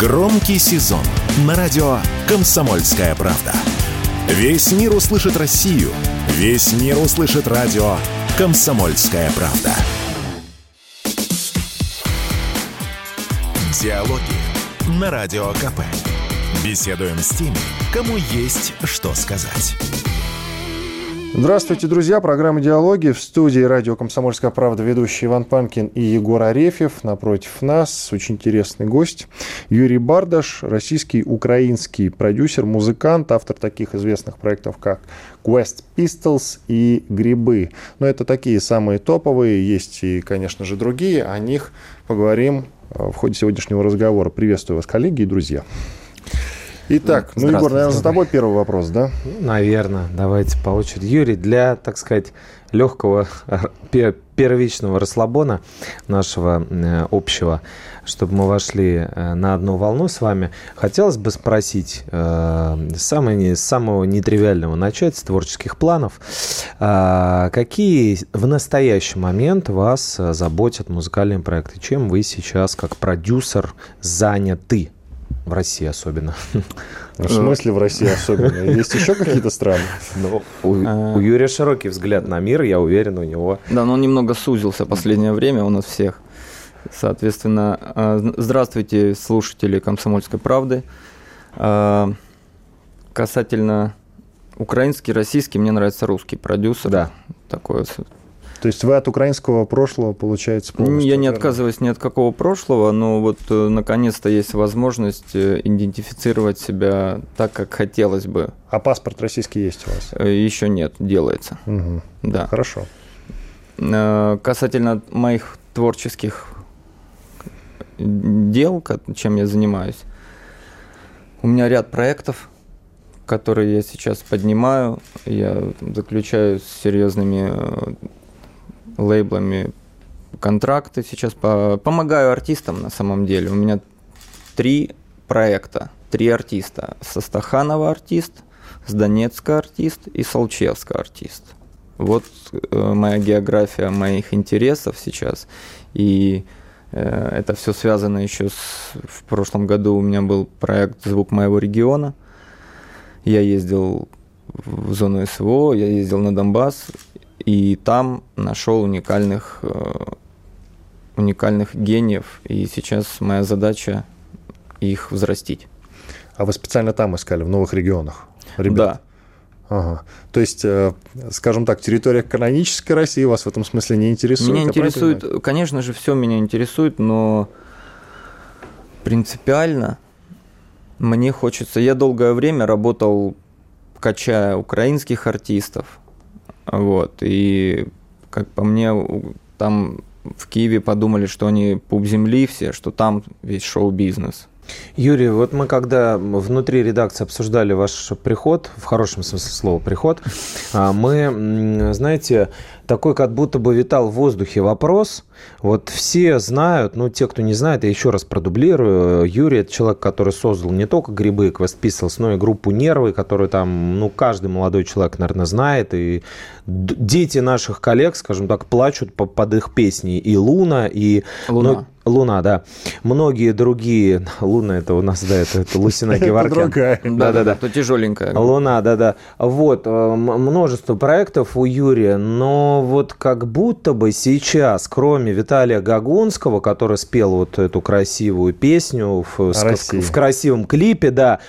Громкий сезон на радио «Комсомольская правда». Весь мир услышит Россию. Весь мир услышит радио «Комсомольская правда». Диалоги на Радио КП. Беседуем с теми, кому есть что сказать. Здравствуйте, друзья. Программа «Диалоги» в студии радио «Комсомольская правда» ведущий Иван Панкин и Егор Арефьев. Напротив нас очень интересный гость Юрий Бардаш, российский, украинский продюсер, музыкант, автор таких известных проектов, как Quest Pistols и Грибы. Но это такие самые топовые, есть и, конечно же, другие. О них поговорим э, в ходе сегодняшнего разговора. Приветствую вас, коллеги и друзья. Итак, ну, Егор, наверное, за тобой первый вопрос, да? Ну, наверное, давайте по очереди. Юрий, для, так сказать, легкого первичного расслабона нашего э, общего, чтобы мы вошли э, на одну волну с вами, хотелось бы спросить э, самое, с самого нетривиального начать, с творческих планов, какие в настоящий момент вас заботят музыкальные проекты? Чем вы сейчас как продюсер заняты? В России особенно. В смысле в России особенно? Есть еще какие-то страны? Ну, у, а. у Юрия широкий взгляд на мир, я уверен, у него. Да, но он немного сузился в последнее время у нас всех. Соответственно, а, здравствуйте, слушатели «Комсомольской правды». А, касательно украинский, российский, мне нравится русский продюсер. Да. Такое то есть вы от украинского прошлого, получается, полностью? Я не отказываюсь ни от какого прошлого, но вот э, наконец-то есть возможность э, идентифицировать себя так, как хотелось бы. А паспорт российский есть у вас? Э, Еще нет, делается. Угу. Да. Хорошо. Касательно моих творческих дел, чем я занимаюсь, у меня ряд проектов, которые я сейчас поднимаю. Я заключаю с серьезными лейблами контракты сейчас. Помогаю артистам на самом деле. У меня три проекта, три артиста. Со Стаханова артист, с Донецка артист и Солчевска артист. Вот э, моя география моих интересов сейчас. И э, это все связано еще с... В прошлом году у меня был проект «Звук моего региона». Я ездил в зону СВО, я ездил на Донбасс, и там нашел уникальных, э, уникальных гениев, и сейчас моя задача их взрастить. А вы специально там искали, в новых регионах? Ребят? Да. Ага. То есть, э, скажем так, территория канонической России вас в этом смысле не интересует? Меня интересует, конечно же, все меня интересует, но принципиально мне хочется... Я долгое время работал, качая украинских артистов, вот. И, как по мне, там в Киеве подумали, что они пуп земли все, что там весь шоу-бизнес. Юрий, вот мы когда внутри редакции обсуждали ваш приход, в хорошем смысле слова приход, а, мы, знаете, такой как будто бы витал в воздухе вопрос. Вот все знают, ну, те, кто не знает, я еще раз продублирую. Юрий – это человек, который создал не только грибы и Quest Pistols, но и группу «Нервы», которую там, ну, каждый молодой человек, наверное, знает. И дети наших коллег, скажем так, плачут под их песни. И «Луна», и... «Луна». Ну, Луна, да. Многие другие... Луна это у нас, да, это, это Лусина Геворкян. Да-да-да. То тяжеленькая. Луна, да-да. Вот, э, множество проектов у Юрия, но вот как будто бы сейчас, кроме Виталия Гагунского, который спел вот эту красивую песню в, в красивом клипе, да,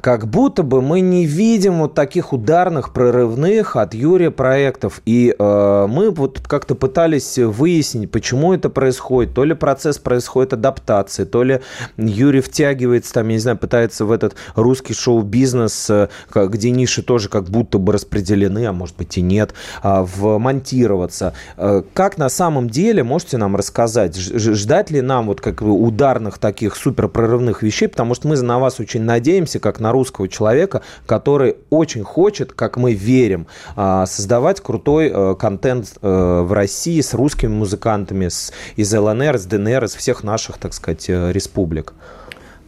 как будто бы мы не видим вот таких ударных, прорывных от Юрия проектов. И э, мы вот как-то пытались выяснить, почему это происходит. То ли процесс происходит адаптации, то ли Юрий втягивается, там, я не знаю, пытается в этот русский шоу-бизнес, э, где ниши тоже как будто бы распределены, а может быть и нет, а, вмонтироваться. Э, как на самом деле, можете нам рассказать, ждать ли нам вот как бы ударных таких супер прорывных вещей, потому что мы на вас очень надеемся, как на русского человека, который очень хочет, как мы верим, а, создавать крутой э, контент в России с русскими музыкантами с, из ЛНР, с ДНР, из всех наших, так сказать, э, республик.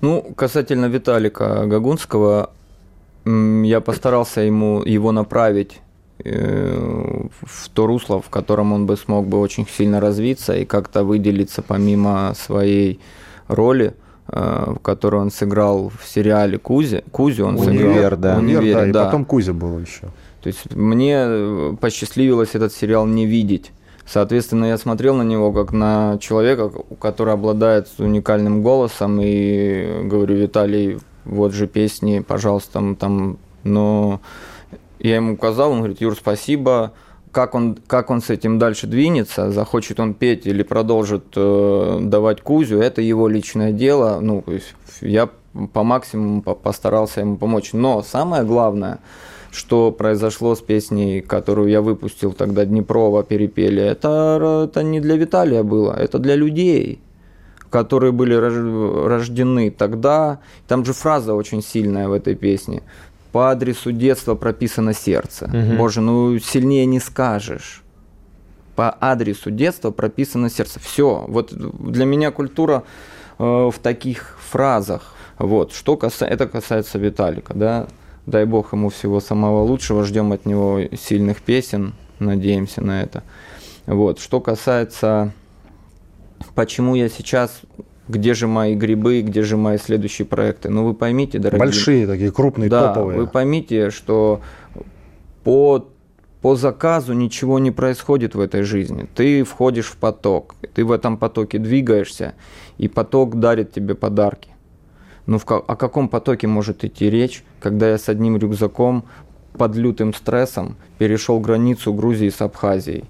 Ну, касательно Виталика Гагунского, я постарался ему его направить в то русло, в котором он бы смог бы очень сильно развиться и как-то выделиться помимо своей роли в которой он сыграл в сериале Кузи. Кузю он Универ, сыграл. да. Универ, да, и да. потом Кузя был еще. То есть мне посчастливилось этот сериал не видеть. Соответственно, я смотрел на него как на человека, который обладает уникальным голосом, и говорю, Виталий, вот же песни, пожалуйста, там, но я ему указал, он говорит, Юр, спасибо, как он, как он с этим дальше двинется, захочет он петь или продолжит э, давать Кузю, это его личное дело. Ну, я по максимуму постарался ему помочь. Но самое главное, что произошло с песней, которую я выпустил тогда Днепрова перепели, это, это не для Виталия было, это для людей которые были рождены тогда. Там же фраза очень сильная в этой песне. По адресу детства прописано сердце. Угу. Боже, ну сильнее не скажешь. По адресу детства прописано сердце. Все. Вот для меня культура э, в таких фразах. Вот. Что касается, это касается Виталика, да. Дай бог ему всего самого лучшего, ждем от него сильных песен, надеемся на это. Вот. Что касается, почему я сейчас, где же мои грибы, где же мои следующие проекты, ну вы поймите, дорогие. Большие такие, крупные, да, топовые. вы поймите, что по по заказу ничего не происходит в этой жизни. Ты входишь в поток, ты в этом потоке двигаешься, и поток дарит тебе подарки. Ну в, о каком потоке может идти речь, когда я с одним рюкзаком под лютым стрессом перешел границу Грузии с Абхазией?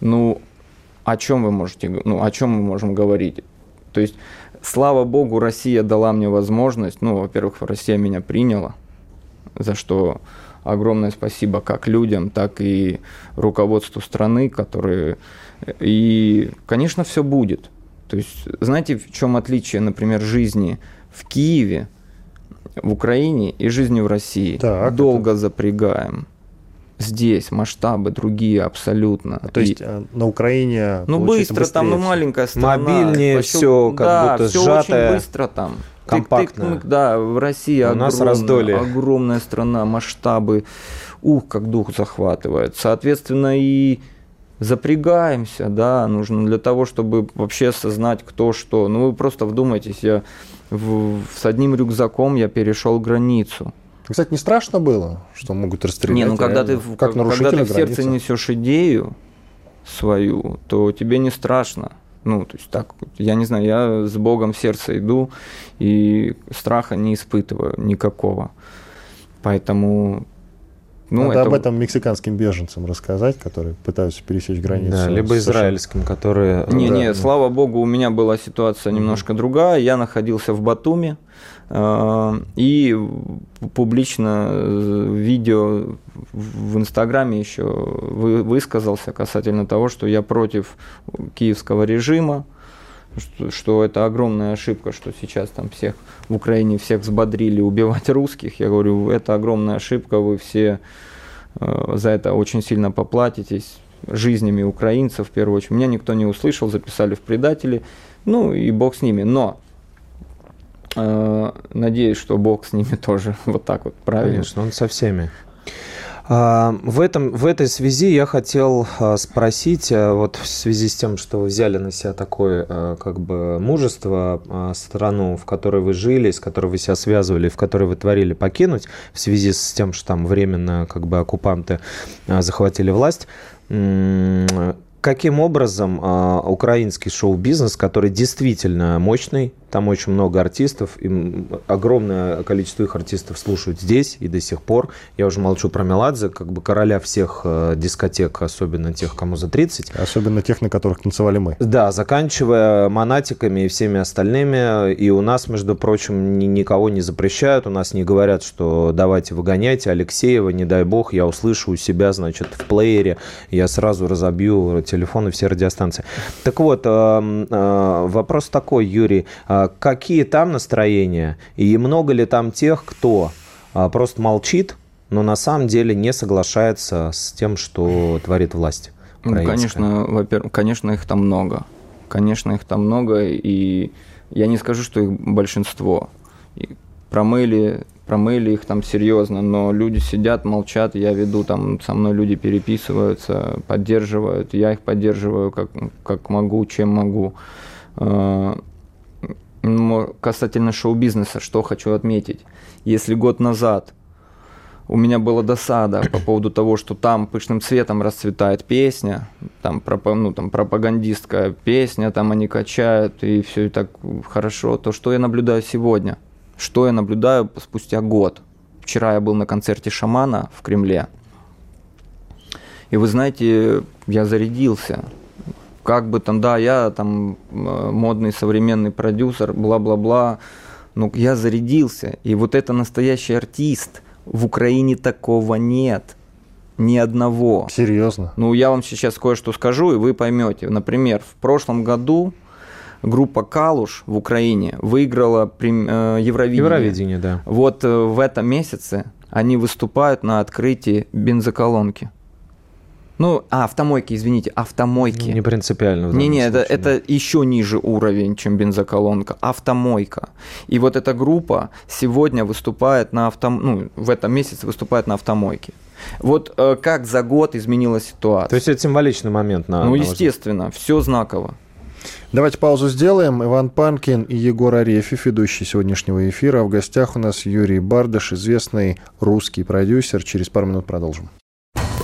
Ну, о чем вы можете, ну, о чем мы можем говорить? То есть, слава богу, Россия дала мне возможность, ну, во-первых, Россия меня приняла, за что огромное спасибо как людям, так и руководству страны, которые... И, конечно, все будет. То есть, знаете, в чем отличие, например, жизни в Киеве, в Украине и жизни в России. Так, Долго это... запрягаем. Здесь масштабы другие абсолютно. А, то есть и... Э, на Украине. Ну быстро быстрее. там, ну маленькая страна. Мобильнее все, как да, будто все сжатое. очень быстро там. Компактно. Тык, тык, да, в России У нас раздолье. огромная страна, масштабы, ух, как дух захватывает. Соответственно, и запрягаемся, да, нужно для того, чтобы вообще осознать, кто что. Ну, вы просто вдумайтесь, я в, с одним рюкзаком я перешел границу. Кстати, не страшно было, что могут расстрелять? Не, ну когда ты, как когда ты в сердце несешь идею свою, то тебе не страшно. Ну, то есть так, я не знаю, я с Богом в сердце иду и страха не испытываю никакого. Поэтому ну, Надо это... об этом мексиканским беженцам рассказать, которые пытаются пересечь границу. Да, либо израильским, которые... Не, да. не, слава богу, у меня была ситуация немножко mm-hmm. другая. Я находился в Батуми э, и публично э, видео в Инстаграме еще вы, высказался касательно того, что я против киевского режима, что, что это огромная ошибка, что сейчас там всех в Украине всех взбодрили убивать русских. Я говорю, это огромная ошибка, вы все э, за это очень сильно поплатитесь жизнями украинцев в первую очередь. Меня никто не услышал, записали в предатели, ну и бог с ними. Но э, надеюсь, что бог с ними тоже вот так вот правильно. Конечно, он со всеми. А, в, этом, в этой связи я хотел а, спросить, а, вот в связи с тем, что вы взяли на себя такое как бы мужество, страну, в которой вы жили, с которой вы себя связывали, в которой вы творили покинуть, в связи с тем, что там временно как бы оккупанты захватили власть, каким образом украинский шоу-бизнес, который действительно мощный, там очень много артистов, и огромное количество их артистов слушают здесь и до сих пор. Я уже молчу про Меладзе, как бы короля всех э, дискотек, особенно тех, кому за 30. Особенно тех, на которых танцевали мы. Да, заканчивая монатиками и всеми остальными. И у нас, между прочим, ни, никого не запрещают, у нас не говорят, что давайте выгоняйте Алексеева, не дай бог, я услышу у себя, значит, в плеере, я сразу разобью телефоны все радиостанции. Так вот, э, э, вопрос такой, Юрий, какие там настроения и много ли там тех, кто а, просто молчит, но на самом деле не соглашается с тем, что творит власть. Ну, конечно, во-первых, конечно, их там много. Конечно, их там много, и я не скажу, что их большинство. И промыли, промыли их там серьезно, но люди сидят, молчат, я веду там, со мной люди переписываются, поддерживают, я их поддерживаю как, как могу, чем могу. А, Касательно шоу-бизнеса, что хочу отметить. Если год назад у меня была досада по поводу того, что там пышным цветом расцветает песня, там, ну, там пропагандистская песня, там они качают, и все и так хорошо, то что я наблюдаю сегодня? Что я наблюдаю спустя год? Вчера я был на концерте шамана в Кремле. И вы знаете, я зарядился. Как бы там, да, я там модный современный продюсер, бла-бла-бла, но я зарядился. И вот это настоящий артист – в Украине такого нет. Ни одного. Серьезно? Ну, я вам сейчас кое-что скажу, и вы поймете. Например, в прошлом году группа Калуш в Украине выиграла э, Евровидение. Евровидение, да. Вот э, в этом месяце они выступают на открытии бензоколонки. Ну, а, автомойки, извините, автомойки. Не принципиально. Не-не, это, это еще ниже уровень, чем бензоколонка. Автомойка. И вот эта группа сегодня выступает на автом... ну, в этом месяце выступает на автомойке. Вот э, как за год изменилась ситуация. То есть это символичный момент на. Ну, на естественно, все знаково. Давайте паузу сделаем. Иван Панкин и Егор Арефьев, ведущий сегодняшнего эфира. В гостях у нас Юрий Бардаш, известный русский продюсер. Через пару минут продолжим.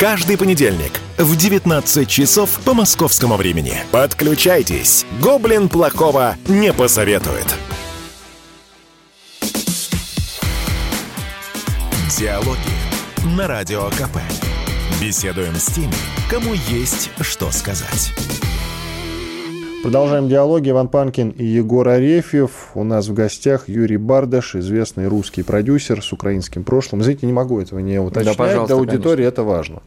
каждый понедельник в 19 часов по московскому времени. Подключайтесь. Гоблин плохого не посоветует. Диалоги на Радио КП. Беседуем с теми, кому есть что сказать. Продолжаем диалоги. Иван Панкин и Егор Арефьев. У нас в гостях Юрий Бардаш, известный русский продюсер с украинским прошлым. Извините, не могу этого не уточнять. Да, Для аудитории конечно. это важно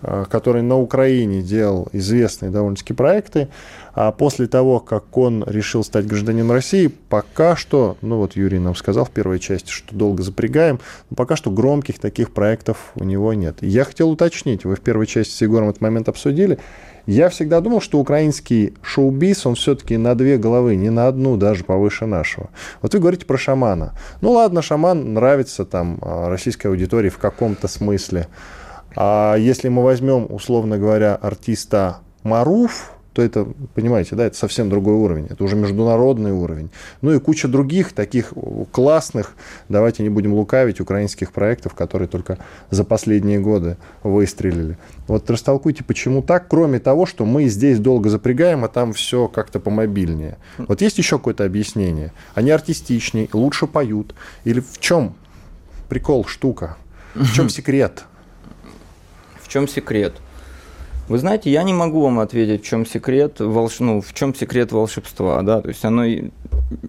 а, который на Украине делал известные довольно-таки проекты. А после того, как он решил стать гражданином России, пока что, ну вот Юрий нам сказал в первой части, что долго запрягаем, но пока что громких таких проектов у него нет. Я хотел уточнить, вы в первой части с Егором этот момент обсудили, я всегда думал, что украинский шоу-биз, он все-таки на две головы, не на одну даже повыше нашего. Вот вы говорите про шамана. Ну ладно, шаман нравится там а, российской аудитории в каком-то смысле. А если мы возьмем, условно говоря, артиста Маруф, то это, понимаете, да, это совсем другой уровень, это уже международный уровень. Ну и куча других таких классных, давайте не будем лукавить, украинских проектов, которые только за последние годы выстрелили. Вот растолкуйте, почему так, кроме того, что мы здесь долго запрягаем, а там все как-то помобильнее. Вот есть еще какое-то объяснение? Они артистичнее, лучше поют? Или в чем прикол, штука? В чем секрет? В чем секрет? Вы знаете, я не могу вам ответить, в чем секрет волш... ну, в чем секрет волшебства, да, то есть оно,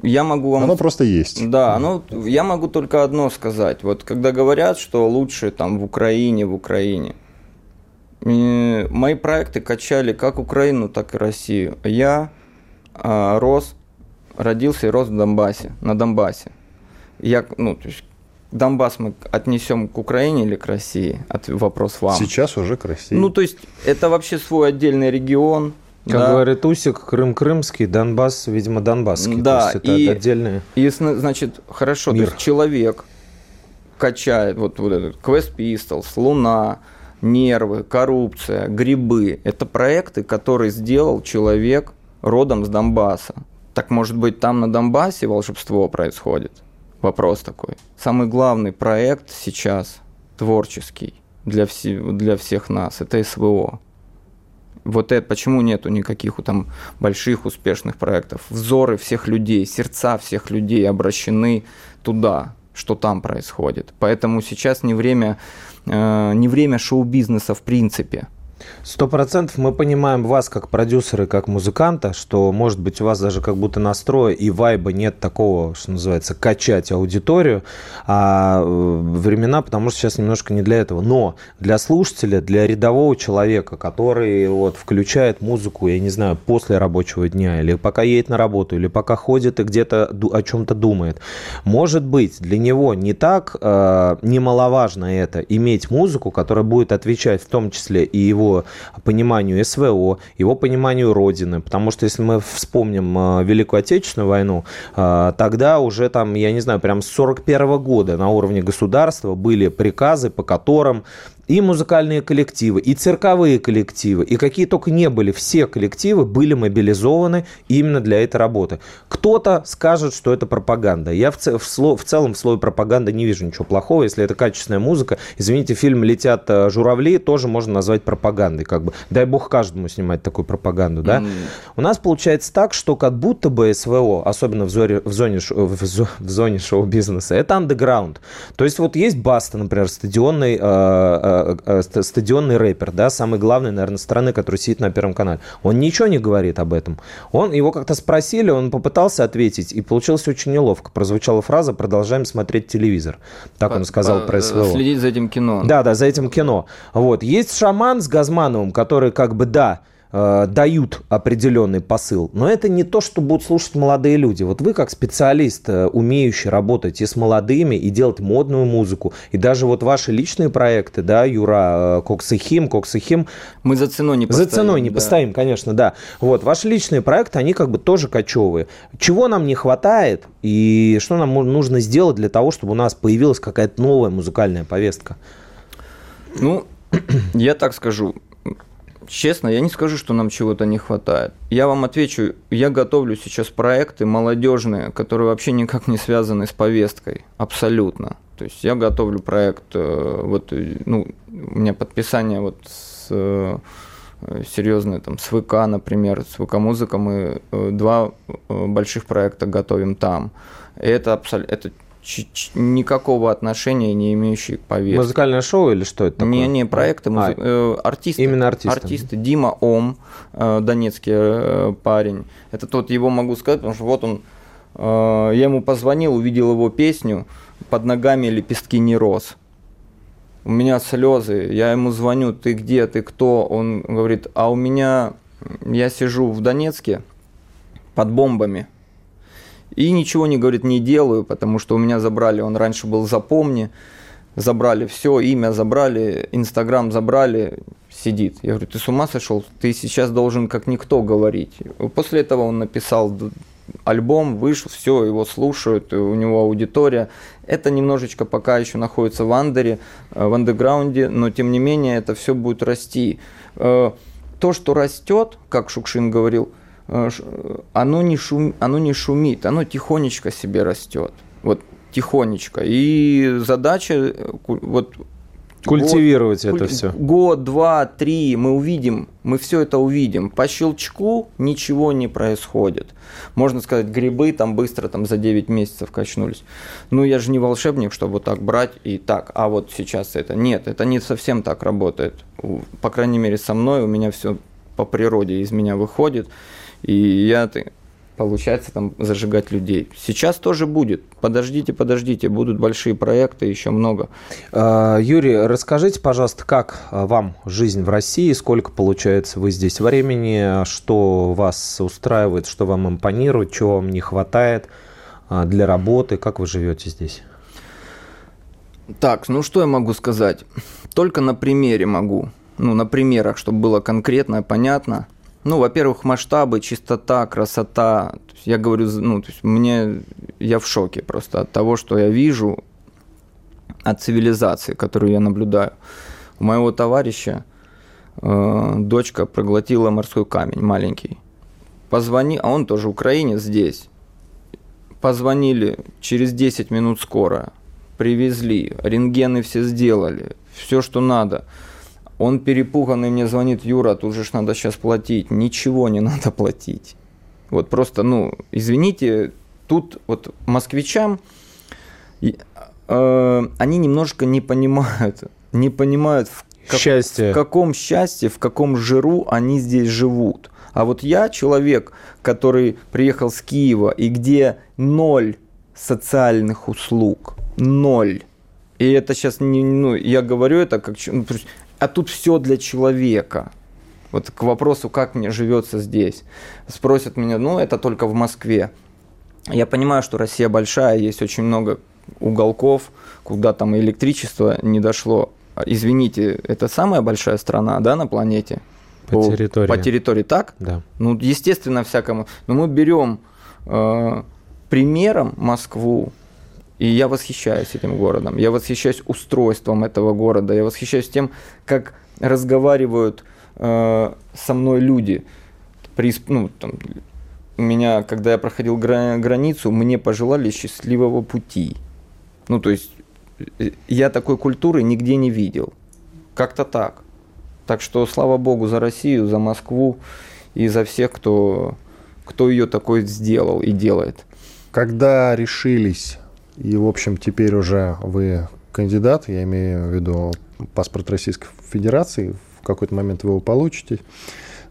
я могу вам... Оно просто есть. Да, оно, я могу только одно сказать, вот когда говорят, что лучше там в Украине, в Украине, мои проекты качали как Украину, так и Россию. Я а, рос, родился и рос в Донбассе, на Донбассе. Я, ну, то есть Донбасс мы отнесем к Украине или к России? От, вопрос вам. Сейчас уже к России. Ну, то есть, это вообще свой отдельный регион. Как да. говорит Усик, Крым крымский, Донбасс, видимо, донбасский. Да, то есть это и, отдельные. И, значит, хорошо, мир. то есть человек качает вот, вот этот Quest Pistols, Луна, нервы, коррупция, грибы. Это проекты, которые сделал человек родом с Донбасса. Так может быть, там на Донбассе волшебство происходит? Вопрос такой. Самый главный проект сейчас творческий для, все, для всех нас – это СВО. Вот это почему нету никаких там больших успешных проектов. Взоры всех людей, сердца всех людей обращены туда, что там происходит. Поэтому сейчас не время, э, не время шоу-бизнеса в принципе. Сто процентов мы понимаем вас как продюсера и как музыканта, что, может быть, у вас даже как будто настроя и вайба нет такого, что называется, качать аудиторию, а э, времена, потому что сейчас немножко не для этого. Но для слушателя, для рядового человека, который вот включает музыку, я не знаю, после рабочего дня, или пока едет на работу, или пока ходит и где-то о чем-то думает, может быть, для него не так э, немаловажно это, иметь музыку, которая будет отвечать в том числе и его пониманию СВО, его пониманию Родины. Потому что если мы вспомним э, Великую Отечественную войну, э, тогда уже там, я не знаю, прям с 41 года на уровне государства были приказы, по которым и музыкальные коллективы, и цирковые коллективы, и какие только не были, все коллективы были мобилизованы именно для этой работы. Кто-то скажет, что это пропаганда. Я в, в, в целом в слове пропаганда не вижу ничего плохого, если это качественная музыка. Извините, фильм «Летят э, журавли» тоже можно назвать пропагандой. Как бы. Дай бог каждому снимать такую пропаганду. Да? Mm. У нас получается так, что как будто бы СВО, особенно в зоне, в зоне, в зоне, в зоне шоу-бизнеса, это андеграунд. То есть вот есть Баста, например, стадионный э Э, стадионный рэпер, да, самый главный, наверное, страны, который сидит на Первом канале. Он ничего не говорит об этом. Он, его как-то спросили, он попытался ответить, и получилось очень неловко. Прозвучала фраза «продолжаем смотреть телевизор». Так он сказал про СВО. Следить за этим кино. Да, да, за этим кино. Вот. Есть «Шаман» с Газмановым, который как бы, да, Э, дают определенный посыл, но это не то, что будут слушать молодые люди. Вот вы как специалист, э, умеющий работать и с молодыми, и делать модную музыку, и даже вот ваши личные проекты, да, Юра, э, Коксихим, Коксихим. Мы за ценой не поставим. За ценой не да. поставим, конечно, да. Вот, ваши личные проекты, они как бы тоже кочевые. Чего нам не хватает, и что нам нужно сделать для того, чтобы у нас появилась какая-то новая музыкальная повестка? Ну, я так скажу, Честно, я не скажу, что нам чего-то не хватает. Я вам отвечу, я готовлю сейчас проекты молодежные, которые вообще никак не связаны с повесткой. Абсолютно. То есть я готовлю проект, э, вот, э, ну, у меня подписание вот с э, серьезное, там, с ВК, например, с ВК-музыка, мы два больших проекта готовим там. это абсолютно, никакого отношения не имеющие к повестке. Музыкальное шоу или что это такое? Не, не проекты, музы... а, э, артисты. Именно артисты. Артисты. Дима Ом, э, донецкий э, парень. Это тот, его могу сказать, потому что вот он, я ему позвонил, увидел его песню «Под ногами лепестки не рос». У меня слезы, я ему звоню, ты где, ты кто? Он говорит, а у меня, я сижу в Донецке под бомбами, и ничего не говорит, не делаю, потому что у меня забрали, он раньше был запомни, забрали все, имя забрали, Инстаграм забрали, сидит. Я говорю, ты с ума сошел? Ты сейчас должен как никто говорить. После этого он написал альбом, вышел, все, его слушают, у него аудитория. Это немножечко пока еще находится в андере, э, в андеграунде, но тем не менее это все будет расти. Э, то, что растет, как Шукшин говорил, оно не, шум, оно не шумит, оно тихонечко себе растет. Вот тихонечко. И задача э, вот Культивировать год, это куль... все. Год, два, три, мы увидим, мы все это увидим. По щелчку ничего не происходит. Можно сказать, грибы там быстро там за 9 месяцев качнулись. Ну, я же не волшебник, чтобы так брать и так, а вот сейчас это. Нет, это не совсем так работает. По крайней мере, со мной у меня все по природе из меня выходит. И я, получается, там зажигать людей. Сейчас тоже будет. Подождите, подождите, будут большие проекты, еще много. А, Юрий, расскажите, пожалуйста, как а, вам жизнь в России, сколько получается вы здесь времени, что вас устраивает, что вам импонирует, чего вам не хватает а, для работы, как вы живете здесь? Так, ну что я могу сказать? Только на примере могу. Ну, на примерах, чтобы было конкретно, понятно. Ну, во-первых, масштабы, чистота, красота. Я говорю, ну, то есть мне я в шоке просто от того, что я вижу, от цивилизации, которую я наблюдаю. У моего товарища э, дочка проглотила морской камень маленький. Позвони, а он тоже украинец здесь. Позвонили через 10 минут скоро, привезли, рентгены все сделали, все, что надо – он перепуганный мне звонит, Юра, тут же ж надо сейчас платить. Ничего не надо платить. Вот просто, ну, извините, тут вот москвичам, э, они немножко не понимают, не понимают как, Счастье. в каком счастье, в каком жиру они здесь живут. А вот я человек, который приехал с Киева, и где ноль социальных услуг, ноль. И это сейчас не, ну, я говорю это как, а тут все для человека. Вот к вопросу, как мне живется здесь. Спросят меня, ну, это только в Москве. Я понимаю, что Россия большая, есть очень много уголков, куда там электричество не дошло. А, Извините, это самая большая страна, да, на планете? По территории. По территории, так? Да. Ну, естественно, всякому. Но мы берем э, примером Москву, и я восхищаюсь этим городом. Я восхищаюсь устройством этого города. Я восхищаюсь тем, как разговаривают э, со мной люди. При, ну, там, меня, когда я проходил гра- границу, мне пожелали счастливого пути. Ну, то есть, э, я такой культуры нигде не видел. Как-то так. Так что слава богу за Россию, за Москву и за всех, кто, кто ее такой сделал и делает. Когда решились, и, в общем, теперь уже вы кандидат, я имею в виду паспорт Российской Федерации, в какой-то момент вы его получите,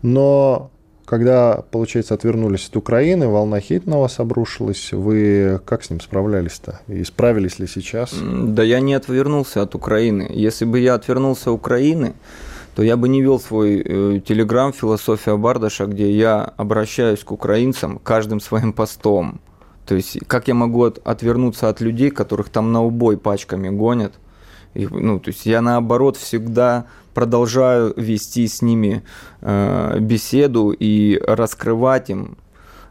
но когда, получается, отвернулись от Украины, волна хейт на вас обрушилась, вы как с ним справлялись-то? И справились ли сейчас? Да я не отвернулся от Украины. Если бы я отвернулся от Украины, то я бы не вел свой э, телеграм «Философия Бардаша», где я обращаюсь к украинцам каждым своим постом. То есть, как я могу от- отвернуться от людей, которых там на убой пачками гонят? И, ну, то есть я наоборот всегда продолжаю вести с ними э, беседу и раскрывать им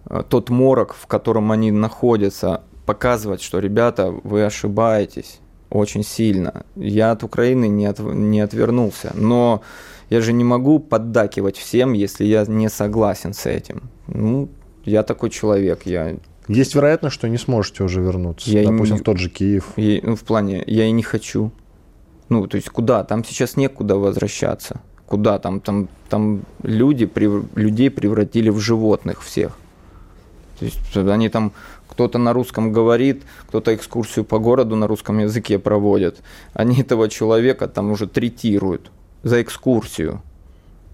э, тот морок, в котором они находятся, показывать, что, ребята, вы ошибаетесь очень сильно. Я от Украины не, от- не отвернулся, но я же не могу поддакивать всем, если я не согласен с этим. Ну, я такой человек, я Есть вероятность, что не сможете уже вернуться, Я допустим, не- в тот же Киев. и, ну, в плане, я и не хочу. Ну, то есть куда? Там сейчас некуда возвращаться. Куда? Там, там, там люди, прев- людей превратили в животных всех. То есть они там, кто-то на русском говорит, кто-то экскурсию по городу на русском языке проводят. Они этого человека там уже третируют за экскурсию.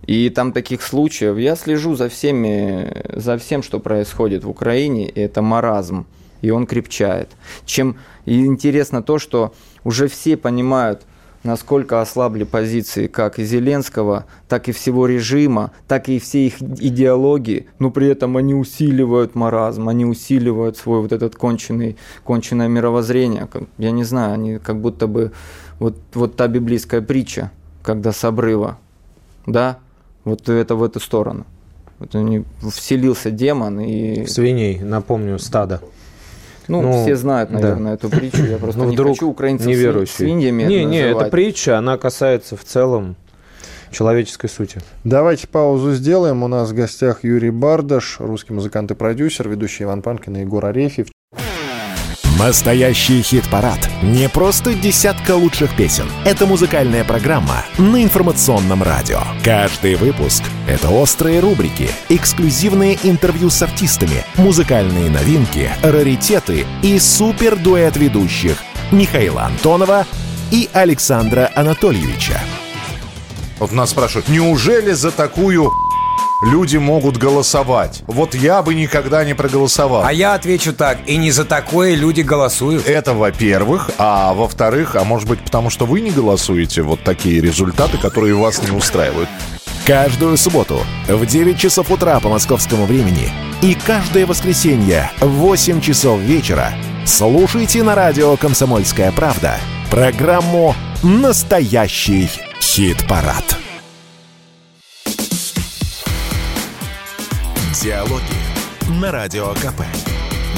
И там таких случаев, я слежу за всеми, за всем, что происходит в Украине, и это маразм, и он крепчает. Чем и интересно то, что уже все понимают, насколько ослабли позиции как и Зеленского, так и всего режима, так и все их идеологии, но при этом они усиливают маразм, они усиливают свой вот этот конченый, конченное мировоззрение. Я не знаю, они как будто бы вот, вот та библейская притча, когда с обрыва, да, вот это в эту сторону. Вот они, вселился демон и... В свиней, напомню, стадо. Ну, Ну, все знают, да. наверное, эту притчу. Я просто Ну, не хочу украинцев неверующий. свиньями Не, не, это притча, она касается в целом человеческой сути. Давайте паузу сделаем. У нас в гостях Юрий Бардаш, русский музыкант и продюсер, ведущий Иван Панкин и Егор Арефьев. Настоящий хит-парад. Не просто десятка лучших песен. Это музыкальная программа на информационном радио. Каждый выпуск — это острые рубрики, эксклюзивные интервью с артистами, музыкальные новинки, раритеты и супер-дуэт ведущих Михаила Антонова и Александра Анатольевича. Вот нас спрашивают, неужели за такую люди могут голосовать? Вот я бы никогда не проголосовал. А я отвечу так, и не за такое люди голосуют. Это, во-первых. А во-вторых, а может быть потому, что вы не голосуете, вот такие результаты, которые вас не устраивают. Каждую субботу в 9 часов утра по московскому времени и каждое воскресенье в 8 часов вечера слушайте на радио «Комсомольская правда» программу «Настоящий хит-парад». Диалоги на Радио КП.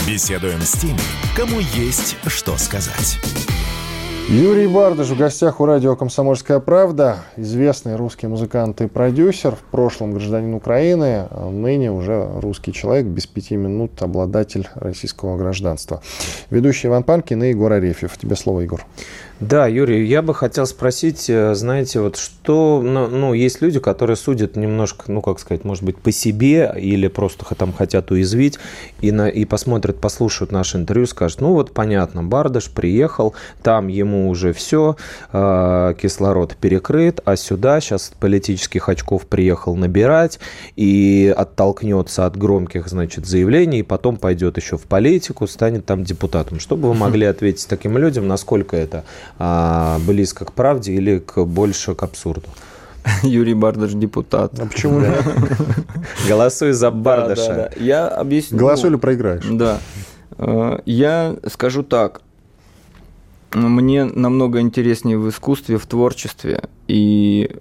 Беседуем с теми, кому есть что сказать. Юрий Бардаш в гостях у радио «Комсомольская правда», известный русский музыкант и продюсер, в прошлом гражданин Украины, а ныне уже русский человек, без пяти минут обладатель российского гражданства. Ведущий Иван Панкин и Егор Арефьев. Тебе слово, Егор. Да, Юрий, я бы хотел спросить, э, знаете, вот что, ну, ну, есть люди, которые судят немножко, ну, как сказать, может быть, по себе или просто там хотят уязвить и, на, и посмотрят, послушают наше интервью, скажут, ну, вот понятно, Бардаш приехал, там ему уже все, кислород перекрыт, а сюда сейчас политических очков приехал набирать и оттолкнется от громких, значит, заявлений, и потом пойдет еще в политику, станет там депутатом. Что бы вы могли ответить таким людям, насколько это а, близко к правде или к, больше к абсурду? Юрий Бардаш депутат. А почему нет? Голосуй за Бардаша. Да, да, да. Я объясню. Голосуй или проиграешь? Да. Э, Я скажу так. Мне намного интереснее в искусстве, в творчестве, и,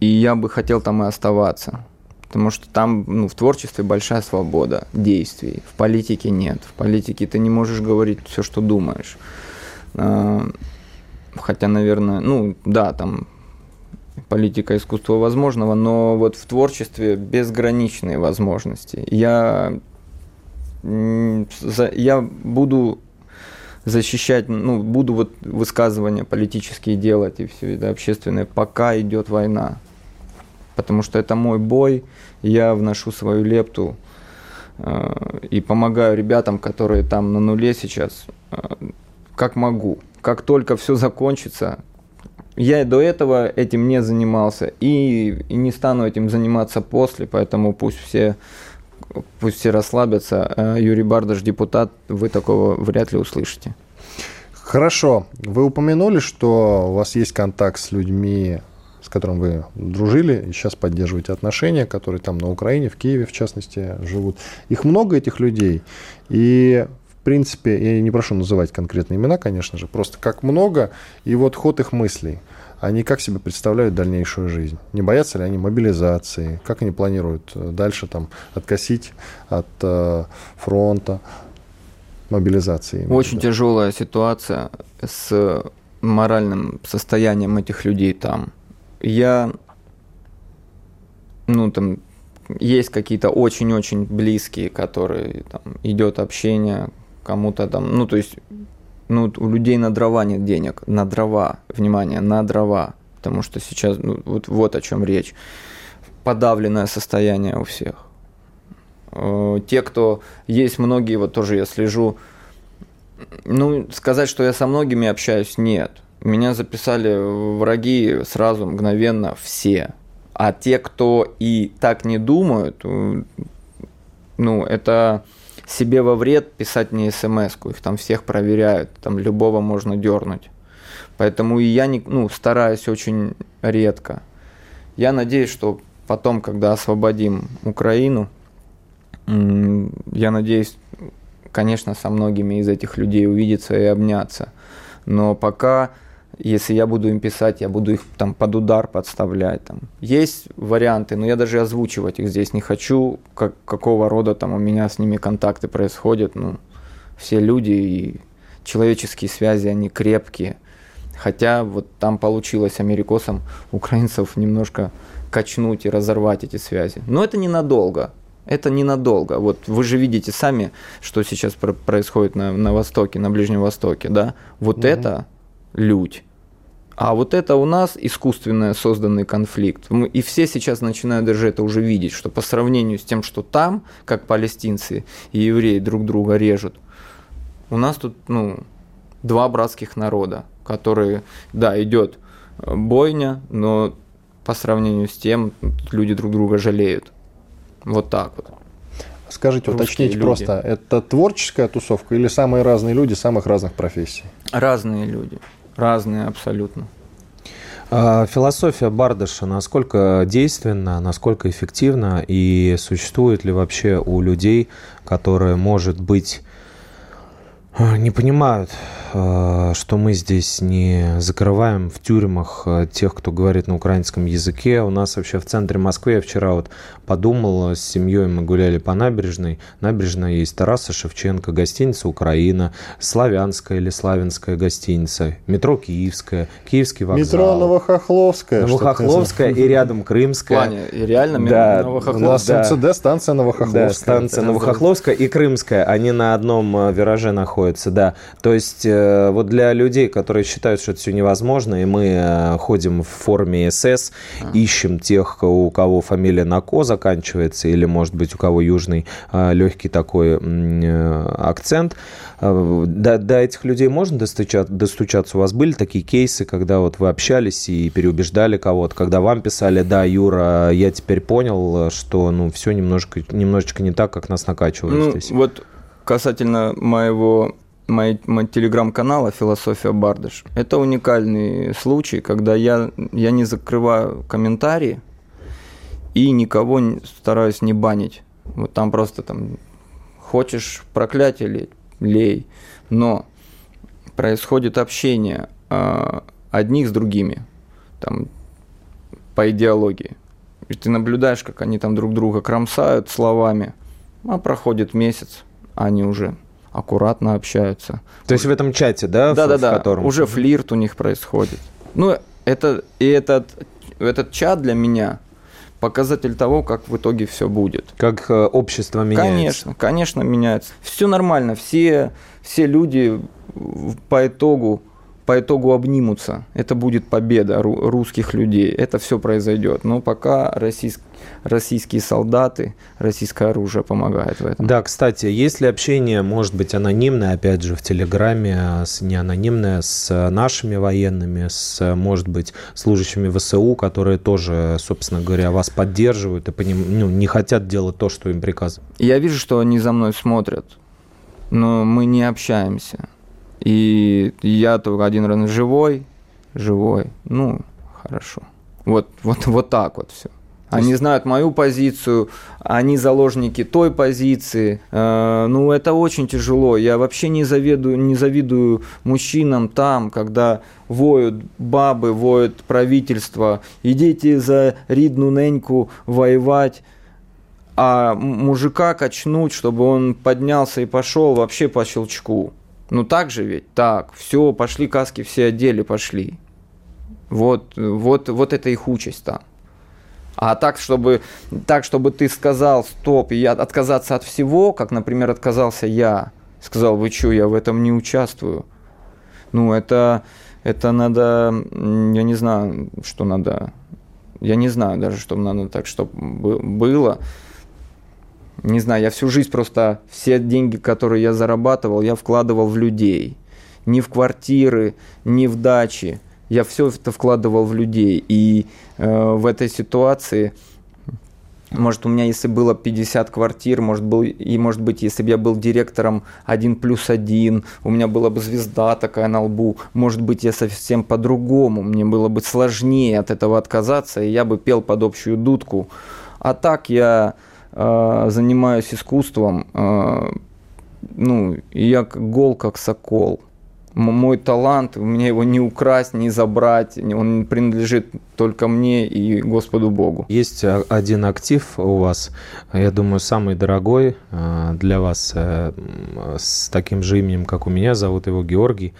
и я бы хотел там и оставаться. Потому что там ну, в творчестве большая свобода действий. В политике нет. В политике ты не можешь говорить все, что думаешь. Э, Хотя, наверное, ну да, там политика искусства возможного, но вот в творчестве безграничные возможности. Я, я буду защищать, ну, буду вот высказывания политические делать и все это общественное, пока идет война. Потому что это мой бой, я вношу свою лепту э, и помогаю ребятам, которые там на нуле сейчас, э, как могу. Как только все закончится, я и до этого этим не занимался и, и не стану этим заниматься после, поэтому пусть все пусть все расслабятся. Э, Юрий Бардаш депутат, вы такого вряд ли услышите. Хорошо. Вы упомянули, что у вас есть контакт с людьми, с которыми вы дружили, и сейчас поддерживаете отношения, которые там на Украине, в Киеве, в частности, живут. Их много, этих людей. И, принципе, я не прошу называть конкретные имена, конечно же, просто как много, и вот ход их мыслей. Они как себе представляют дальнейшую жизнь? Не боятся ли они мобилизации? Как они планируют э, дальше там откосить от э, фронта мобилизации? Очень Да. тяжелая ситуация с моральным состоянием этих людей там. Я, ну там, есть какие-то очень-очень близкие, которые там идет общение, кому-то там, ну то есть, ну у людей на дрова нет денег, на дрова, внимание, на дрова, потому что сейчас, ну, вот, вот о чем речь, подавленное состояние у всех. Э, Те, кто есть многие, вот тоже я слежу, ну, сказать, что я со многими общаюсь, нет. Меня записали враги сразу, мгновенно, все. А те, кто и так не думают, э, ну, это себе во вред писать не смс -ку. их там всех проверяют, там любого можно дернуть. Поэтому и я не, ну, стараюсь очень редко. Я надеюсь, что потом, когда освободим Украину, я надеюсь, конечно, со многими из этих людей увидеться и обняться. Но пока, если я буду им писать, я буду их там под удар подставлять. Там. Есть варианты, но я даже озвучивать их здесь не хочу, как, какого рода там у меня с ними контакты происходят. Ну, все люди и человеческие связи, они крепкие. Хотя вот там получилось америкосам, украинцев немножко качнуть и разорвать эти связи. Но это ненадолго. Это ненадолго. Вот вы же видите сами, что сейчас про- происходит на, на Востоке, на Ближнем Востоке, да? Вот это лють. А вот это у нас искусственно созданный конфликт. И все сейчас начинают даже это уже видеть, что по сравнению с тем, что там, как палестинцы и евреи друг друга режут, у нас тут, ну, два братских народа, которые, да, идет э, бойня, но по сравнению с тем люди друг друга жалеют. Вот так вот. Скажите, Русские уточните люди. просто, это творческая тусовка или самые разные люди самых разных профессий? Разные люди. Разные абсолютно. А Философия Бардаша насколько действенна, насколько эффективна и существует ли вообще у людей, которые, может быть, не понимают, э, что мы здесь не закрываем в тюрьмах э, тех, кто говорит на украинском языке. У нас вообще в центре Москвы, я вчера вот подумал, с семьей мы гуляли по набережной. Набережная есть Тараса Шевченко, гостиница «Украина», Славянская или Славянская гостиница, метро Киевская, Киевский вокзал. Метро Новохохловская. Новохохловская и рядом В Крымская. плане, и реально Да, У Новохохловская. нас Да. МЦД, станция Да, Новохохловская. станция Новохохловская и Крымская. Они на одном э, вираже находятся. Находится, да. То есть э, вот для людей, которые считают, что это все невозможно, и мы э, ходим в форме СС, ищем тех, у кого фамилия на Ко заканчивается, или, может быть, у кого южный э, легкий такой акцент, до, до этих людей можно достучаться, достучаться? У вас были такие кейсы, когда вот вы общались и переубеждали кого-то, когда вам писали, да, Юра, я теперь понял, что ну все немножко, немножечко не так, как нас накачивают ну, здесь. Вот касательно моего моего телеграм-канала «Философия Бардыш». Это уникальный случай, когда я, я не закрываю комментарии и никого стараюсь не банить. Вот там просто там хочешь проклятие лить, лей. Но происходит общение э, одних с другими, там, по идеологии. И ты наблюдаешь, как они там друг друга кромсают словами, а проходит месяц, они уже аккуратно общаются. То есть в этом чате, да? Да, в, да, в да. Котором... Уже флирт у них происходит. Ну, это и этот, этот чат для меня показатель того, как в итоге все будет. Как э, общество меняется. Конечно, конечно меняется. Все нормально, все, все люди по итогу по итогу обнимутся. Это будет победа русских людей. Это все произойдет. Но пока российские российские солдаты, российское оружие помогает в этом. Да, кстати, если общение может быть анонимное, опять же, в Телеграме, а не анонимное, с нашими военными, с, может быть, служащими ВСУ, которые тоже, собственно говоря, вас поддерживают и поним... ну, не хотят делать то, что им приказывают? Я вижу, что они за мной смотрят, но мы не общаемся. И я только один раз живой, живой, ну, хорошо. Вот, вот, вот так вот все. Они знают мою позицию, они заложники той позиции. Э, ну, это очень тяжело. Я вообще не завидую, не завидую мужчинам там, когда воют бабы, воют правительство. Идите за Ридну Неньку воевать а мужика качнуть, чтобы он поднялся и пошел вообще по щелчку. Ну так же ведь? Так, все, пошли каски, все одели, пошли. Вот, вот, вот это их участь там. А так, чтобы, так, чтобы ты сказал, стоп, и я отказаться от всего, как, например, отказался я, сказал, вы что, я в этом не участвую. Ну, это, это надо, я не знаю, что надо, я не знаю даже, что надо так, чтобы было не знаю, я всю жизнь просто все деньги, которые я зарабатывал, я вкладывал в людей. Не в квартиры, не в дачи. Я все это вкладывал в людей. И э, в этой ситуации, может, у меня, если было 50 квартир, может, был, и, может быть, если бы я был директором 1 плюс 1, у меня была бы звезда такая на лбу, может быть, я совсем по-другому, мне было бы сложнее от этого отказаться, и я бы пел под общую дудку. А так я э, занимаюсь искусством, э, ну, я гол, как сокол. Мой талант, мне его не украсть, не забрать, он принадлежит только мне и Господу Богу. Есть один актив у вас, я думаю, самый дорогой э, для вас, э, с таким же именем, как у меня, зовут его Георгий.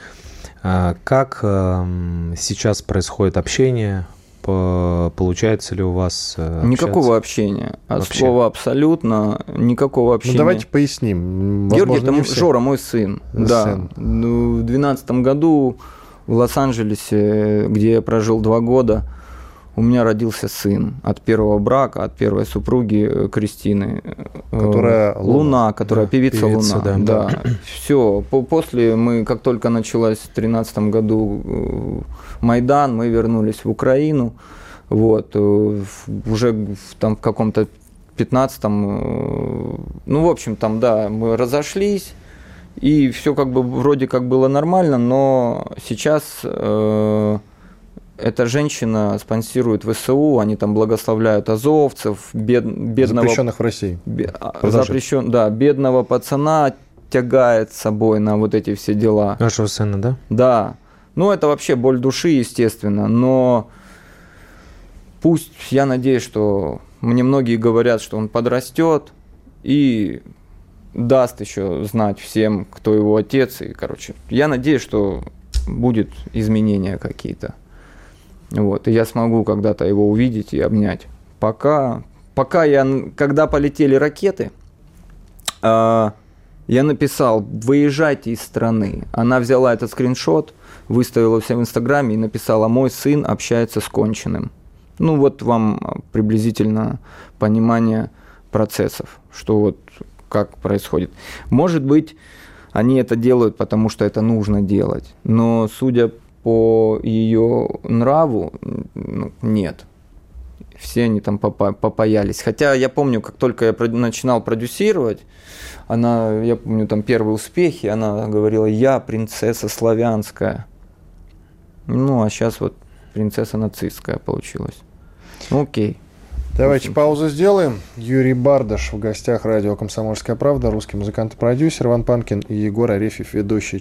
Э, как эм, сейчас происходит общение получается ли у вас э, общаться? Никакого общения. От Вообще. слова абсолютно никакого ну, общения. Ну, давайте поясним. Возможно, Георгий, это Жора, мой сын. сын. Да. Ну, в 2012 году в Лос-Анджелесе, где я прожил два года, у меня родился сын от первого брака, от первой супруги э, Кристины. Э, которая Луна, Луна которая да, певица, певица Луна. Да, да. Все. После мы, как только началась в 2013 году э, Майдан, мы вернулись в Украину. Вот. Уже там в каком-то 15-м, ну, в общем, там, да, мы разошлись, и все как бы вроде как было нормально, но сейчас э, эта женщина спонсирует ВСУ, они там благословляют азовцев, бед, бедного... Запрещенных в России. Бе, а, запрещен, да, бедного пацана тягает с собой на вот эти все дела. Нашего сына, да? Да. Ну, это вообще боль души, естественно, но пусть, я надеюсь, что мне многие говорят, что он подрастет и даст еще знать всем, кто его отец. И, короче, я надеюсь, что будет изменения какие-то. Вот, и я смогу когда-то его увидеть и обнять. Пока, пока я, когда полетели ракеты, э, Я написал, выезжайте из страны. Она взяла этот скриншот, выставила все в Инстаграме и написала, мой сын общается с конченым. Ну вот вам приблизительно понимание процессов, что вот как происходит. Может быть, они это делают, потому что это нужно делать, но судя по ее нраву, ну, нет. Все они там попа- попаялись. Хотя я помню, как только я начинал продюсировать, она, я помню, там первые успехи, она говорила, я принцесса славянская. Ну, а сейчас вот принцесса нацистская получилась. Ну, окей. Давайте паузу сделаем. Юрий Бардаш в гостях радио «Комсомольская правда», русский музыкант и продюсер, Иван Панкин и Егор Арефьев, ведущий.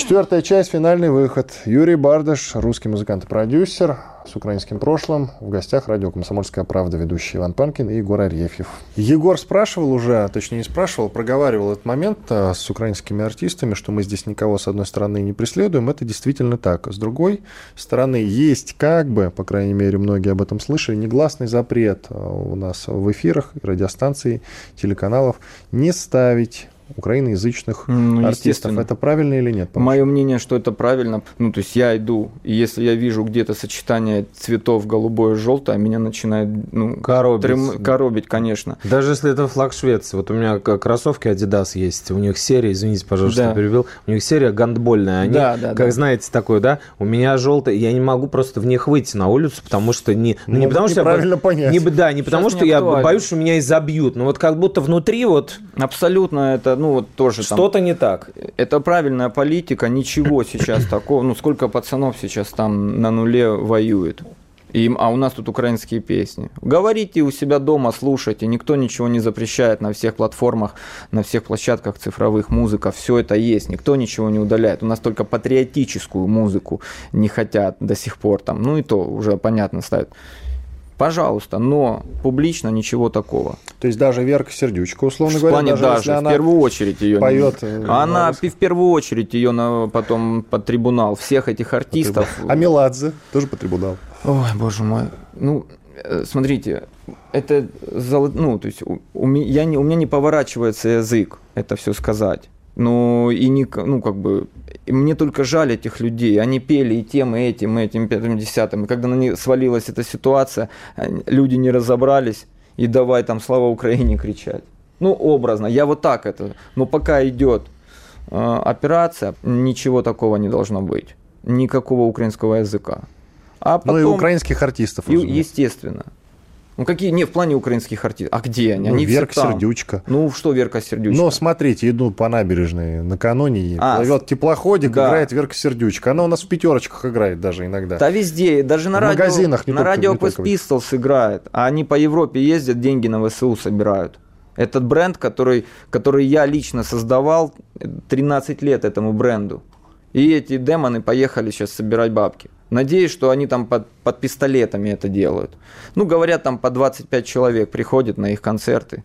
Четвертая часть, финальный выход. Юрий Бардаш, русский музыкант и продюсер с украинским прошлым. В гостях радио «Комсомольская правда» ведущий Иван Панкин и Егор Арефьев. Егор спрашивал уже, а точнее не спрашивал, проговаривал этот момент а, с украинскими артистами, что мы здесь никого с одной стороны не преследуем. Это действительно так. С другой стороны, есть как бы, по крайней мере, многие об этом слышали, негласный запрет а, у нас в эфирах радиостанций, телеканалов не ставить украиноязычных ну, артистов. Это правильно или нет? Мое мнение, что это правильно. Ну, то есть я иду, и если я вижу где-то сочетание цветов голубое желтое, меня начинает ну, коробить. Трем... коробить, конечно. Даже если это флаг Швеции. Вот у меня кроссовки Adidas есть, у них серия, извините, пожалуйста, да. перебил, у них серия гандбольная. Они, да, да, как да. знаете, такое, да, у меня желтый, я не могу просто в них выйти на улицу, потому что не, ну, не потому что правильно понять. Не, да, не потому что я боюсь, что меня изобьют, но вот как будто внутри вот абсолютно это ну вот тоже Что-то не так. Это правильная политика, ничего сейчас такого. Ну, сколько пацанов сейчас там на нуле воюет. И, а у нас тут украинские песни. Говорите у себя дома, слушайте, никто ничего не запрещает на всех платформах, на всех площадках цифровых музыка, все это есть, никто ничего не удаляет. У нас только патриотическую музыку не хотят до сих пор там, ну и то уже понятно ставят. Пожалуйста, но публично ничего такого. То есть даже Верка Сердючка, условно в говоря, плане даже, даже в первую очередь ее поет. Она в первую очередь ее на, потом под трибунал всех этих артистов. А Меладзе тоже под трибунал. Ой, боже мой. Ну, э, смотрите, это ну, то есть у, у, меня не, у меня не поворачивается язык это все сказать. Ну, и не, ну, как бы, и мне только жаль этих людей. Они пели и тем, и этим, и этим, пятым, десятым. И когда на них свалилась эта ситуация, люди не разобрались, и давай там «Слава Украине» кричать. Ну, образно, я вот так это. Но пока идет э, операция, ничего такого не должно быть. Никакого украинского языка. А потом, ну и украинских артистов. И, естественно. Ну какие? Не, в плане украинских артистов. А где они? Ну, они Верка Сердючка. Ну что Верка Сердючка? Ну, смотрите, иду по набережной накануне, а, плывет теплоходик, да. играет Верка Сердючка. Она у нас в пятерочках играет даже иногда. Да везде, даже на в радио, магазинах не на только, радио Quest Pistols играет. А они по Европе ездят, деньги на ВСУ собирают. Этот бренд, который, который я лично создавал, 13 лет этому бренду. И эти демоны поехали сейчас собирать бабки. Надеюсь, что они там под, под пистолетами это делают. Ну, говорят, там по 25 человек приходят на их концерты.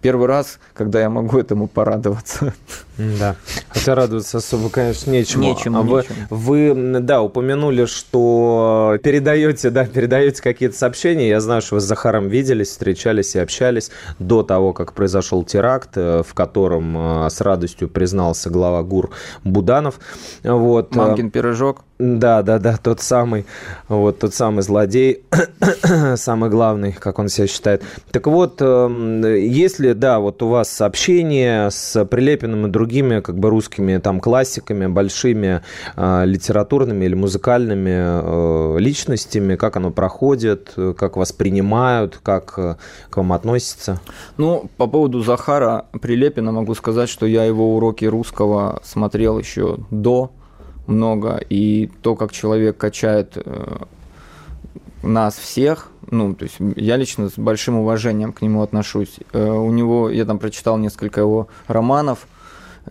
Первый раз, когда я могу этому порадоваться. Да. Хотя радоваться особо, конечно, нечему. Нечему, а вы, вы, да, упомянули, что передаете, да, передаете какие-то сообщения. Я знаю, что вы с Захаром виделись, встречались и общались до того, как произошел теракт, э, в котором э, с радостью признался глава ГУР Буданов. Вот. Мамкин пирожок. Да, да, да, тот самый, вот тот самый злодей, самый главный, как он себя считает. Так вот, эм, если, да, вот у вас сообщение с Прилепиным и другими, как бы русскими там классиками, большими э, литературными или музыкальными э, личностями, как оно проходит, как вас принимают, как э, к вам относятся? Ну, по поводу Захара Прилепина могу сказать, что я его уроки русского смотрел еще до много, и то, как человек качает э, нас всех, ну, то есть я лично с большим уважением к нему отношусь. Э, у него, я там прочитал несколько его романов,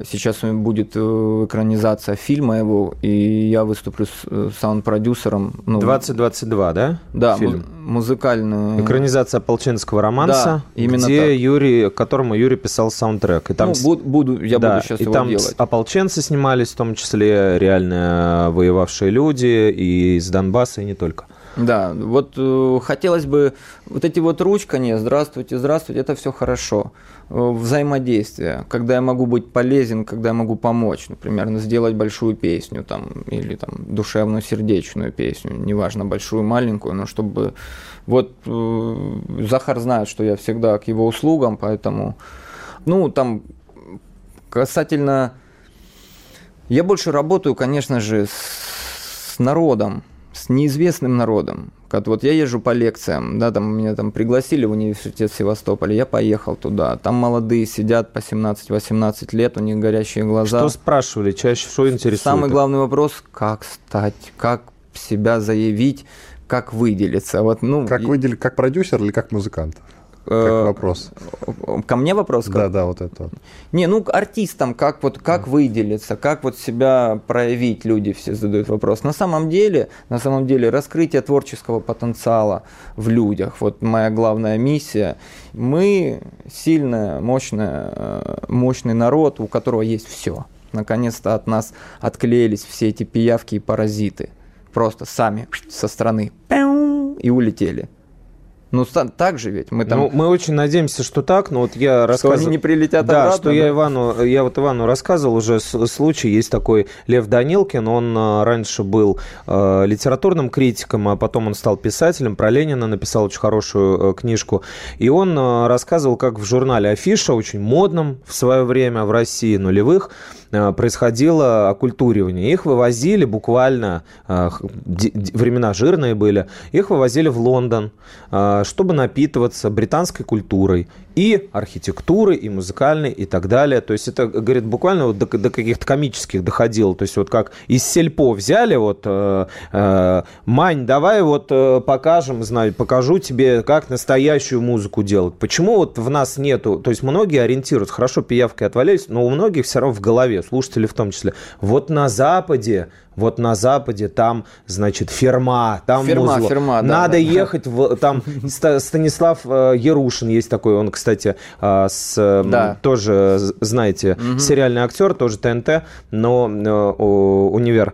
Сейчас будет э, экранизация фильма его, и я выступлю с э, саунд-продюсером. Ну, 2022, да? Да, Фильм. музыкальную. Экранизация ополченского романса, да, именно где так. Юрий, которому Юрий писал саундтрек. И там, ну, буду, буду, я да, буду сейчас и его там делать. ополченцы снимались, в том числе реально воевавшие люди и из Донбасса, и не только. Да, вот э, хотелось бы вот эти вот ручкания, здравствуйте, здравствуйте, это все хорошо. Э, взаимодействие, когда я могу быть полезен, когда я могу помочь, например, сделать большую песню там, или там душевную, сердечную песню, неважно, большую, маленькую, но чтобы... Вот э, Захар знает, что я всегда к его услугам, поэтому... Ну, там, касательно... Я больше работаю, конечно же, с народом, с неизвестным народом. Как вот я езжу по лекциям, да, там меня там пригласили в университет Севастополя, я поехал туда. Там молодые сидят по 17-18 лет, у них горящие глаза. Что спрашивали? Чаще всего интересует? Самый главный вопрос, как стать, как себя заявить, как выделиться. Вот, ну, как выделить, как продюсер или как музыкант? Как э, вопрос. Ко мне вопрос? Да, да, вот это. Не, ну артистам как вот как выделиться, как вот себя проявить, люди все задают вопрос. На самом деле, на самом деле раскрытие творческого потенциала в людях. Вот моя главная миссия. Мы сильная, мощная, э, мощный народ, у которого есть все. Наконец-то от нас отклеились все эти пиявки и паразиты. Просто сами со стороны и улетели. Ну, так же ведь. Мы, там... ну, мы очень надеемся, что так, но вот я рассказывал... Что они не прилетят да, обратно? Что да, что я Ивану, я вот Ивану рассказывал уже случай. Есть такой Лев Данилкин, он а, раньше был э, литературным критиком, а потом он стал писателем. Про Ленина написал очень хорошую э, книжку. И он э, рассказывал, как в журнале «Афиша», очень модном в свое время в России нулевых, Э, происходило оккультуривание. Их вывозили буквально, э, времена жирные были, их вывозили в Лондон, э, чтобы напитываться британской культурой и архитектуры, и музыкальной, и так далее. То есть это, говорит, буквально вот до, до каких-то комических доходило. То есть вот как из сельпо взяли, вот, э, э, Мань, давай вот э, покажем, знаю, покажу тебе, как настоящую музыку делать. Почему вот в нас нету, то есть многие ориентируются, хорошо, пиявкой отвалились, но у многих все равно в голове, слушатели в том числе, вот на Западе вот на Западе там, значит, ферма, там ферма, музло. Ферма, да, Надо да. ехать, в, там Станислав э, Ярушин есть такой, он, кстати, э, с, да. тоже, знаете, угу. сериальный актер, тоже ТНТ, но э, универ,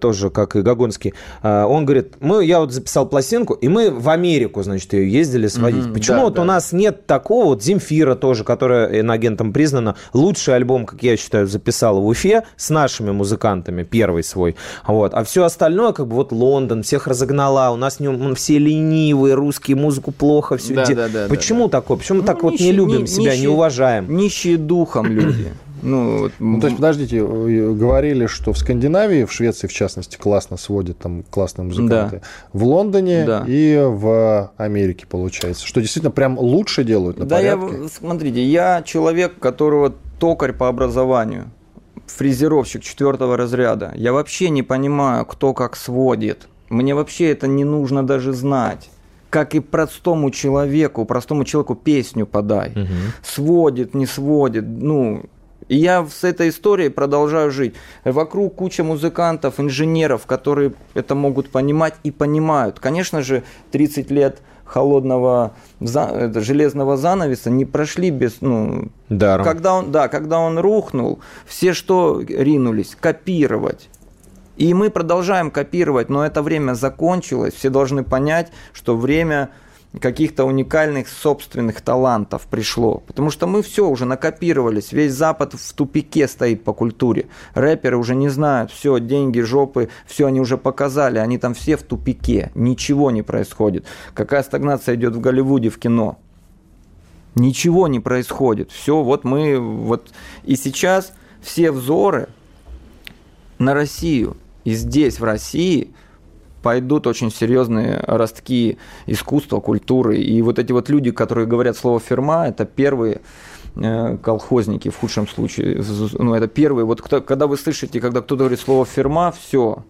тоже, как и Гагонский. Он говорит, мы, я вот записал пластинку, и мы в Америку, значит, ее ездили сводить. Угу, Почему да, вот да. у нас нет такого, вот Земфира тоже, которая иногентом признана, лучший альбом, как я считаю, записала в Уфе с нашими музыкантами, первый первый свой. Вот. А все остальное, как бы вот Лондон всех разогнала, у нас в нем все ленивые, русские, музыку плохо все да, Да, да, Почему да, такое? Почему ну, так нищие, вот не любим ни, себя, нищие, не уважаем? Нищие духом люди. Ну, ну, то есть, подождите, говорили, что в Скандинавии, в Швеции, в частности, классно сводят там классные музыканты. Да. В Лондоне да. и в Америке, получается. Что действительно прям лучше делают на да порядке. Я, смотрите, я человек, которого токарь по образованию фрезеровщик четвертого разряда. Я вообще не понимаю, кто как сводит. Мне вообще это не нужно даже знать. Как и простому человеку, простому человеку песню подай. Угу. Сводит, не сводит. Ну, и я с этой историей продолжаю жить. Вокруг куча музыкантов, инженеров, которые это могут понимать и понимают. Конечно же, 30 лет холодного это, железного занавеса не прошли без... Ну, Даром. Когда он, да, когда он рухнул, все что ринулись? Копировать. И мы продолжаем копировать, но это время закончилось. Все должны понять, что время каких-то уникальных собственных талантов пришло. Потому что мы все уже накопировались. Весь Запад в тупике стоит по культуре. Рэперы уже не знают. Все, деньги, жопы, все они уже показали. Они там все в тупике. Ничего не происходит. Какая стагнация идет в Голливуде, в кино? Ничего не происходит. Все, вот мы... Вот... И сейчас все взоры на Россию. И здесь, в России, пойдут очень серьезные ростки искусства, культуры. И вот эти вот люди, которые говорят слово «ферма», это первые э, колхозники в худшем случае. Ну, это первые. Вот кто, когда вы слышите, когда кто-то говорит слово «ферма», все,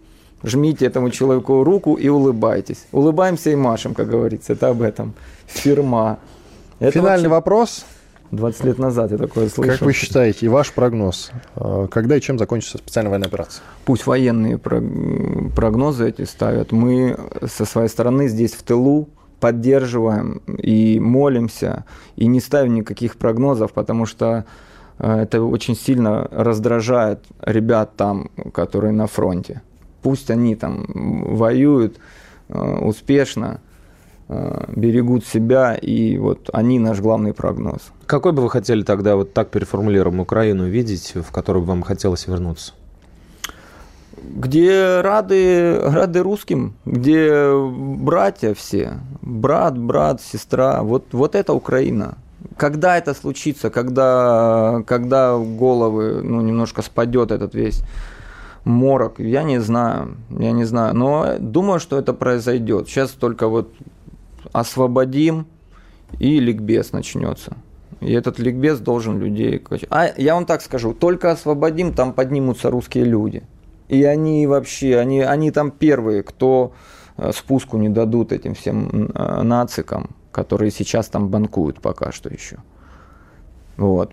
Жмите этому человеку руку и улыбайтесь. Улыбаемся и машем, как говорится. Это об этом. Фирма. Это Финальный вообще вопрос. 20 лет назад я такое слышал. Как вы считаете, и ваш прогноз, э, когда и чем закончится специальная военная операция? Пусть военные про- прогнозы эти ставят. Мы со своей стороны здесь в тылу поддерживаем и молимся, и не ставим никаких прогнозов, потому что э, это очень сильно раздражает ребят там, которые на фронте. Пусть они там воюют э, успешно, берегут себя, и вот они наш главный прогноз. Какой бы вы хотели тогда, вот так переформулируем, Украину видеть, в которую бы вам хотелось вернуться? где рады, рады русским, где братья все, брат, брат, сестра, вот, вот это Украина. Когда это случится, когда, когда головы, ну, немножко спадет этот весь морок, я не знаю, я не знаю, но думаю, что это произойдет. Сейчас только вот освободим, и ликбез начнется. И этот ликбез должен людей... А я вам так скажу, только освободим, там поднимутся русские люди. И они вообще, они, они там первые, кто э, спуску не дадут этим всем э, нацикам, которые сейчас там банкуют пока что еще. Вот.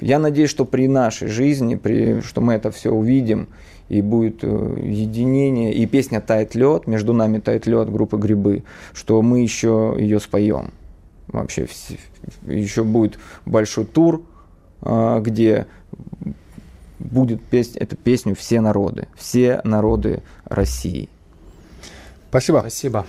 Я надеюсь, что при нашей жизни, при, что мы это все увидим, и будет э, единение, и песня «Тает лед», между нами «Тает лед» группы «Грибы», что мы еще ее споем. Вообще, еще будет большой тур, а, где будет петь эту песню все народы, все народы России. Спасибо. Спасибо.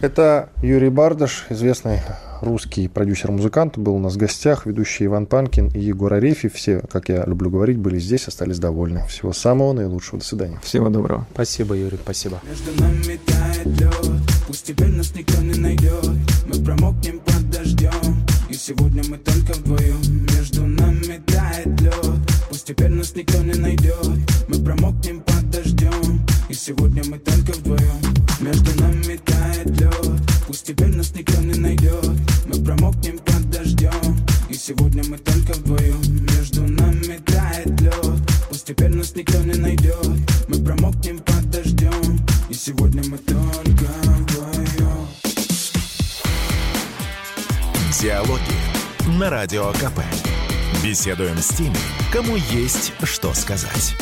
Это Юрий Бардаш, известный русский продюсер-музыкант, был у нас в гостях, ведущий Иван Панкин и Егор Арефьев. Все, как я люблю говорить, были здесь, остались довольны. Всего самого наилучшего. До свидания. Всего доброго. Спасибо, Юрий, спасибо. Между нами тает лед Пусть теперь нас никто не найдет Мы промокнем под дождем И сегодня мы только вдвоем Между нами тает лед Пусть теперь нас никто не найдет Мы промокнем под дождем И сегодня мы только вдвоем Между нами тает лед Пусть теперь нас никто не найдет промокнем под дождем И сегодня мы только вдвоем Между нами тает лед Пусть теперь нас никто не найдет Мы промокнем под дождем И сегодня мы только вдвоем Диалоги на Радио КП. Беседуем с теми, кому есть что сказать.